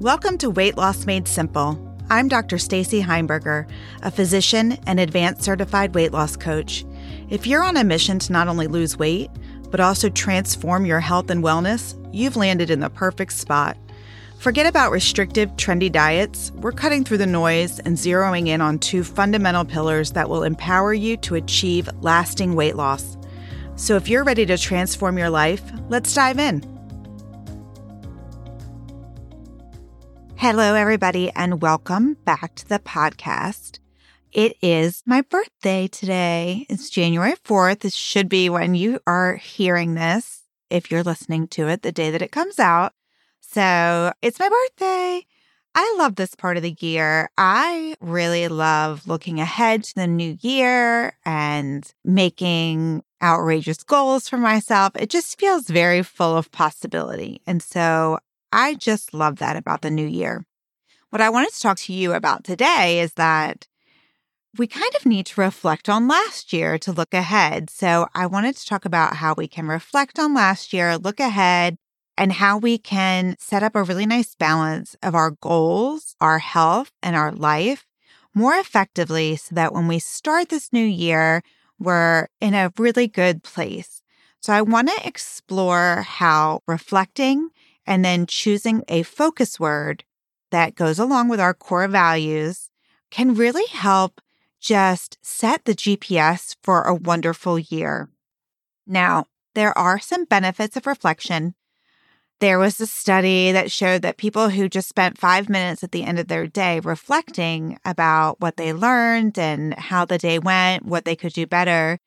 Welcome to Weight Loss Made Simple. I'm Dr. Stacy Heimburger, a physician and advanced certified weight loss coach. If you're on a mission to not only lose weight, but also transform your health and wellness, you've landed in the perfect spot. Forget about restrictive, trendy diets. We're cutting through the noise and zeroing in on two fundamental pillars that will empower you to achieve lasting weight loss. So if you're ready to transform your life, let's dive in. Hello, everybody, and welcome back to the podcast. It is my birthday today. It's January 4th. This should be when you are hearing this, if you're listening to it, the day that it comes out. So it's my birthday. I love this part of the year. I really love looking ahead to the new year and making outrageous goals for myself. It just feels very full of possibility. And so I just love that about the new year. What I wanted to talk to you about today is that we kind of need to reflect on last year to look ahead. So I wanted to talk about how we can reflect on last year, look ahead, and how we can set up a really nice balance of our goals, our health, and our life more effectively so that when we start this new year, we're in a really good place. So I want to explore how reflecting and then choosing a focus word that goes along with our core values can really help just set the GPS for a wonderful year. Now, there are some benefits of reflection. There was a study that showed that people who just spent five minutes at the end of their day reflecting about what they learned and how the day went, what they could do better,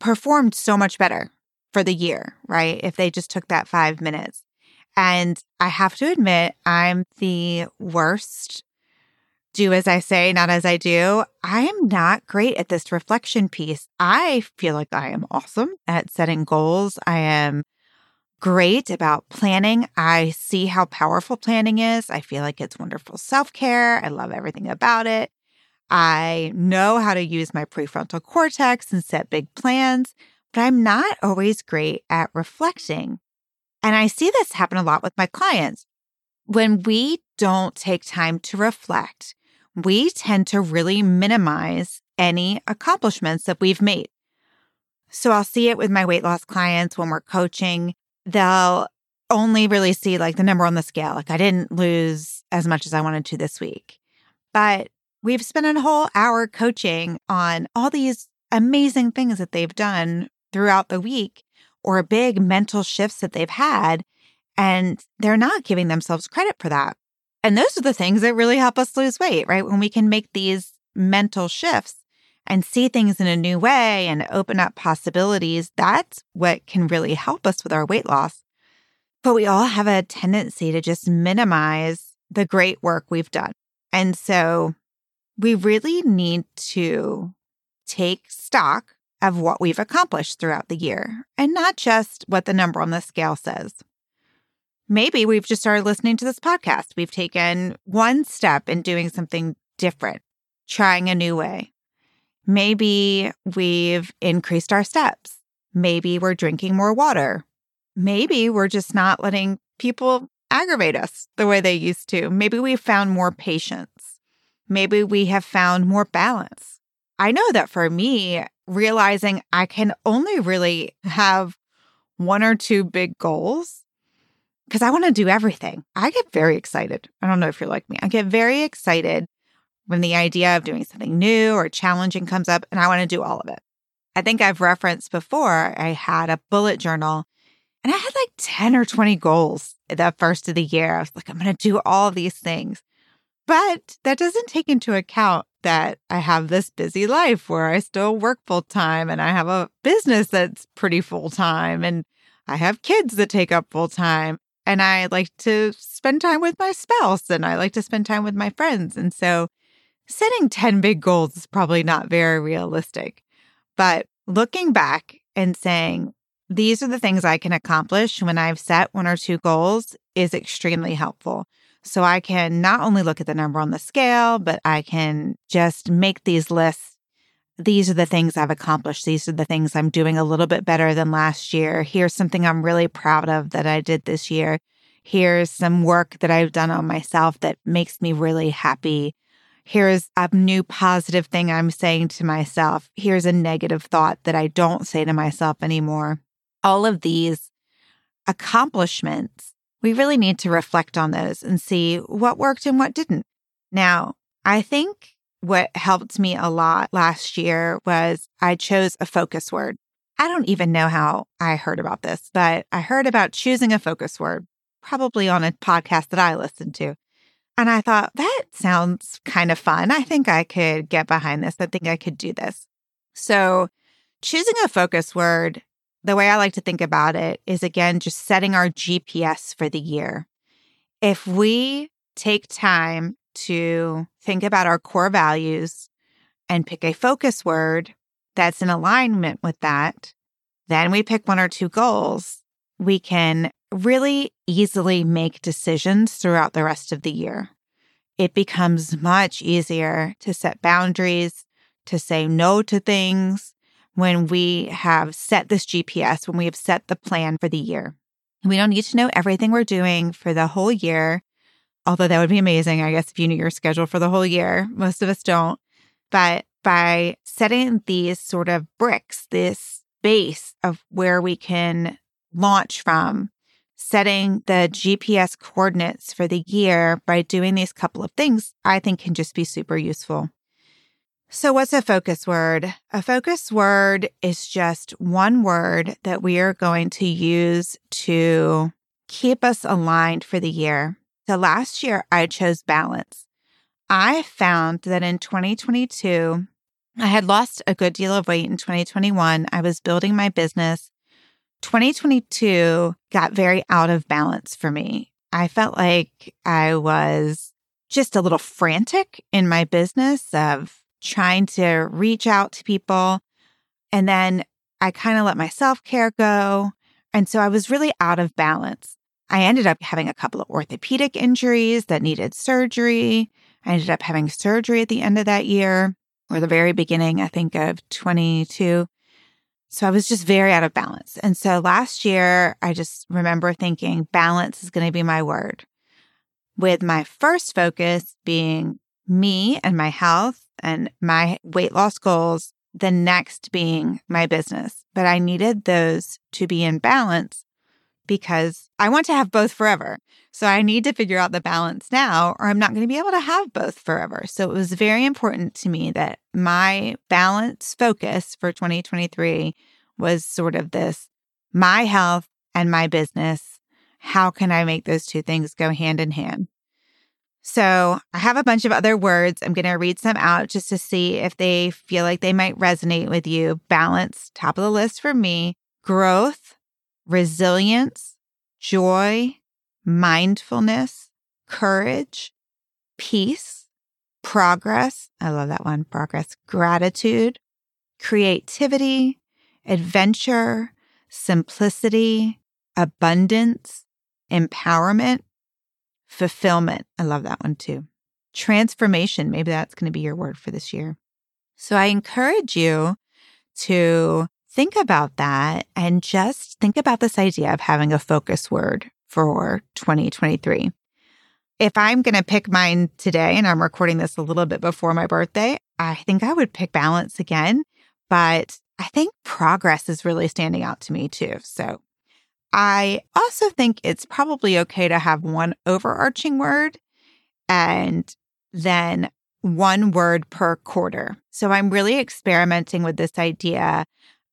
performed so much better for the year, right? If they just took that five minutes. And I have to admit, I'm the worst. Do as I say, not as I do. I am not great at this reflection piece. I feel like I am awesome at setting goals. I am great about planning. I see how powerful planning is. I feel like it's wonderful self care. I love everything about it. I know how to use my prefrontal cortex and set big plans, but I'm not always great at reflecting. And I see this happen a lot with my clients. When we don't take time to reflect, we tend to really minimize any accomplishments that we've made. So I'll see it with my weight loss clients when we're coaching. They'll only really see like the number on the scale. Like I didn't lose as much as I wanted to this week. But we've spent a whole hour coaching on all these amazing things that they've done throughout the week or big mental shifts that they've had. And they're not giving themselves credit for that. And those are the things that really help us lose weight, right? When we can make these mental shifts and see things in a new way and open up possibilities, that's what can really help us with our weight loss. But we all have a tendency to just minimize the great work we've done. And so we really need to take stock of what we've accomplished throughout the year and not just what the number on the scale says. Maybe we've just started listening to this podcast. We've taken one step in doing something different, trying a new way. Maybe we've increased our steps. Maybe we're drinking more water. Maybe we're just not letting people aggravate us the way they used to. Maybe we've found more patience. Maybe we have found more balance. I know that for me, realizing I can only really have one or two big goals because I want to do everything. I get very excited. I don't know if you're like me. I get very excited when the idea of doing something new or challenging comes up and I want to do all of it. I think I've referenced before, I had a bullet journal and I had like 10 or 20 goals the first of the year. I was like, I'm going to do all these things. But that doesn't take into account that I have this busy life where I still work full time and I have a business that's pretty full time and I have kids that take up full time and I like to spend time with my spouse and I like to spend time with my friends. And so setting 10 big goals is probably not very realistic. But looking back and saying, these are the things I can accomplish when I've set one or two goals is extremely helpful. So I can not only look at the number on the scale, but I can just make these lists. These are the things I've accomplished. These are the things I'm doing a little bit better than last year. Here's something I'm really proud of that I did this year. Here's some work that I've done on myself that makes me really happy. Here's a new positive thing I'm saying to myself. Here's a negative thought that I don't say to myself anymore. All of these accomplishments, we really need to reflect on those and see what worked and what didn't. Now, I think what helped me a lot last year was I chose a focus word. I don't even know how I heard about this, but I heard about choosing a focus word probably on a podcast that I listened to. And I thought, that sounds kind of fun. I think I could get behind this. I think I could do this. So, choosing a focus word, the way I like to think about it is again, just setting our GPS for the year. If we take time to think about our core values and pick a focus word that's in alignment with that, then we pick one or two goals. We can really easily make decisions throughout the rest of the year. It becomes much easier to set boundaries, to say no to things when we have set this GPS, when we have set the plan for the year. We don't need to know everything we're doing for the whole year, although that would be amazing, I guess, if you knew your schedule for the whole year. Most of us don't. But by setting these sort of bricks, this base of where we can launch from, setting the GPS coordinates for the year by doing these couple of things, I think can just be super useful. So, what's a focus word? A focus word is just one word that we are going to use to keep us aligned for the year. So, last year I chose balance. I found that in 2022, I had lost a good deal of weight in 2021. I was building my business 2022 got very out of balance for me. I felt like I was just a little frantic in my business of trying to reach out to people. And then I kind of let my self care go. And so I was really out of balance. I ended up having a couple of orthopedic injuries that needed surgery. I ended up having surgery at the end of that year or the very beginning, I think, of 22. So I was just very out of balance. And so last year, I just remember thinking balance is going to be my word, with my first focus being me and my health and my weight loss goals, the next being my business. But I needed those to be in balance because I want to have both forever. So I need to figure out the balance now, or I'm not going to be able to have both forever. So it was very important to me that my balance focus for 2023 was sort of this my health and my business. How can I make those two things go hand in hand? So I have a bunch of other words. I'm going to read some out just to see if they feel like they might resonate with you. Balance, top of the list for me. Growth, resilience, joy, mindfulness, courage, peace, progress. I love that one. Progress, gratitude, creativity, adventure, simplicity, abundance, empowerment, fulfillment. I love that one too. Transformation. Maybe that's going to be your word for this year. So I encourage you to think about that and just think about this idea of having a focus word for 2023. If I'm going to pick mine today, and I'm recording this a little bit before my birthday, I think I would pick balance again. But I think progress is really standing out to me too. So I also think it's probably okay to have one overarching word and then one word per quarter. So I'm really experimenting with this idea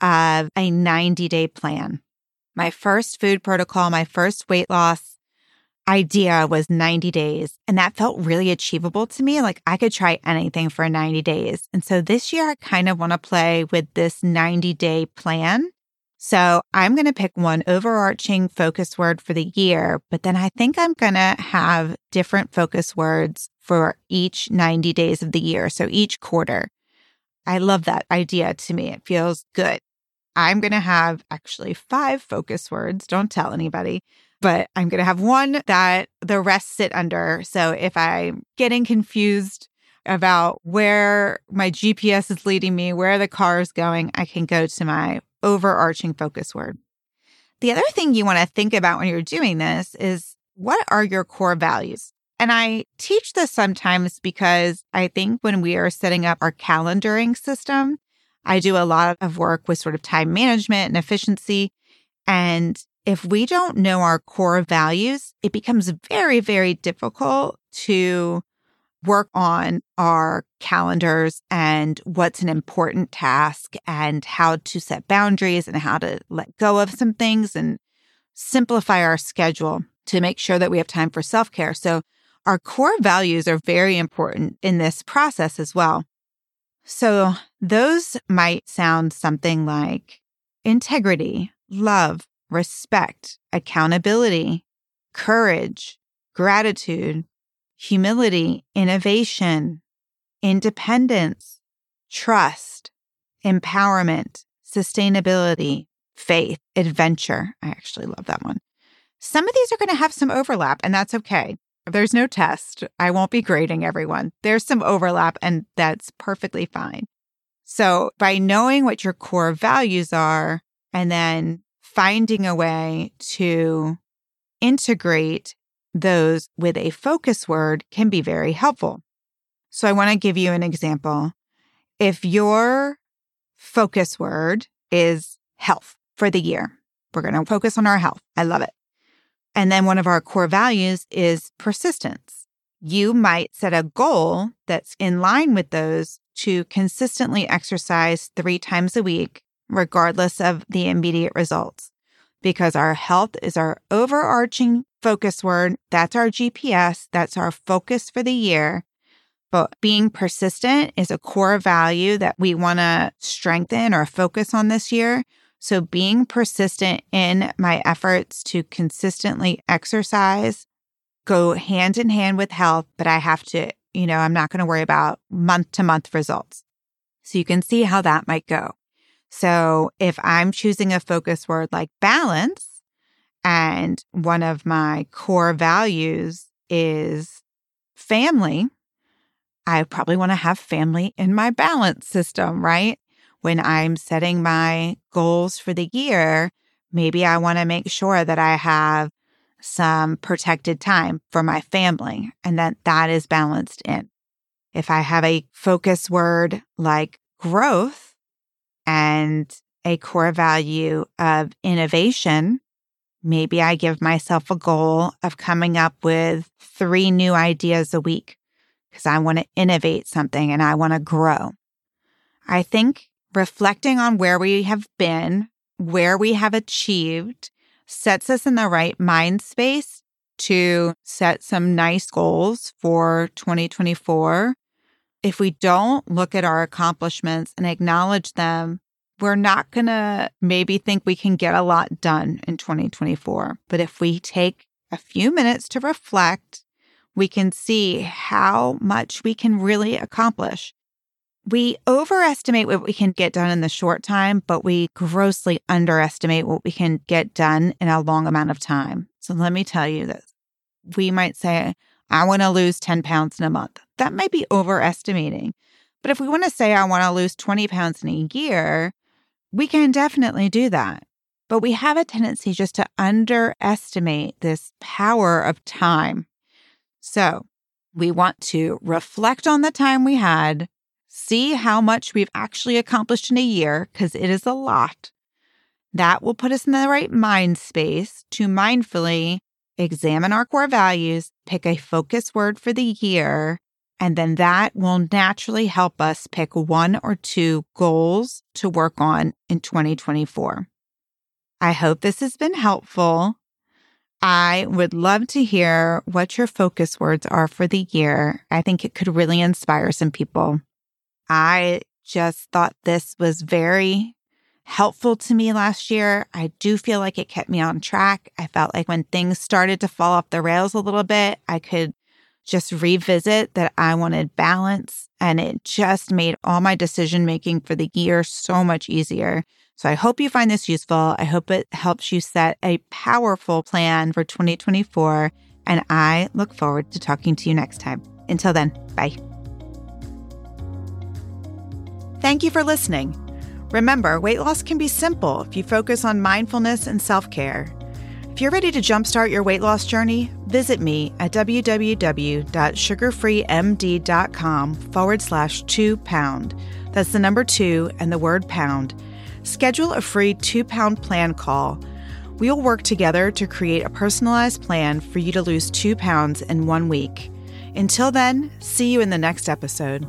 of a 90 day plan. My first food protocol, my first weight loss idea was 90 days. And that felt really achievable to me. Like I could try anything for 90 days. And so this year, I kind of want to play with this 90 day plan. So I'm going to pick one overarching focus word for the year, but then I think I'm going to have different focus words for each 90 days of the year. So each quarter. I love that idea to me. It feels good. I'm going to have actually five focus words. Don't tell anybody but I'm going to have one that the rest sit under. So if I'm getting confused about where my GPS is leading me, where the car is going, I can go to my overarching focus word. The other thing you want to think about when you're doing this is what are your core values? And I teach this sometimes because I think when we are setting up our calendaring system, I do a lot of work with sort of time management and efficiency. And if we don't know our core values, it becomes very, very difficult to work on our calendars and what's an important task and how to set boundaries and how to let go of some things and simplify our schedule to make sure that we have time for self care. So, our core values are very important in this process as well. So, those might sound something like integrity, love, respect, accountability, courage, gratitude, humility, innovation, independence, trust, empowerment, sustainability, faith, adventure. I actually love that one. Some of these are going to have some overlap, and that's okay. There's no test. I won't be grading everyone. There's some overlap, and that's perfectly fine. So, by knowing what your core values are and then finding a way to integrate those with a focus word can be very helpful. So I want to give you an example. If your focus word is health for the year, we're going to focus on our health. I love it. And then one of our core values is persistence. You might set a goal that's in line with those to consistently exercise three times a week, regardless of the immediate results, because our health is our overarching focus word. That's our GPS. That's our focus for the year. But being persistent is a core value that we want to strengthen or focus on this year. So being persistent in my efforts to consistently exercise go hand in hand with health, but I have to, you know, I'm not going to worry about month to month results. So you can see how that might go. So if I'm choosing a focus word like balance, and one of my core values is family. I probably want to have family in my balance system, right? When I'm setting my goals for the year, maybe I want to make sure that I have some protected time for my family and that that is balanced in. If I have a focus word like growth and a core value of innovation, Maybe I give myself a goal of coming up with three new ideas a week because I want to innovate something and I want to grow. I think reflecting on where we have been, where we have achieved, sets us in the right mind space to set some nice goals for 2024. If we don't look at our accomplishments and acknowledge them, we're not going to maybe think we can get a lot done in 2024. But if we take a few minutes to reflect, we can see how much we can really accomplish. We overestimate what we can get done in the short time, but we grossly underestimate what we can get done in a long amount of time. So let me tell you this. We might say, I want to lose 10 pounds in a month. That might be overestimating. But if we want to say, I want to lose 20 pounds in a year, we can definitely do that. But we have a tendency just to underestimate this power of time. So we want to reflect on the time we had, see how much we've actually accomplished in a year, because it is a lot. That will put us in the right mind space to mindfully examine our core values, pick a focus word for the year, and then that will naturally help us pick one or two goals to work on in 2024. I hope this has been helpful. I would love to hear what your focus words are for the year. I think it could really inspire some people. I just thought this was very helpful to me last year. I do feel like it kept me on track. I felt like when things started to fall off the rails a little bit, I could just revisit that I wanted balance. And it just made all my decision making for the year so much easier. So I hope you find this useful. I hope it helps you set a powerful plan for 2024. And I look forward to talking to you next time. Until then, bye. Thank you for listening. Remember, weight loss can be simple if you focus on mindfulness and self care. If you're ready to jumpstart your weight loss journey, visit me at www.sugarfreemd.com forward slash two pound. That's the number two and the word pound. Schedule a free two pound plan call. We'll work together to create a personalized plan for you to lose two pounds in one week. Until then, see you in the next episode.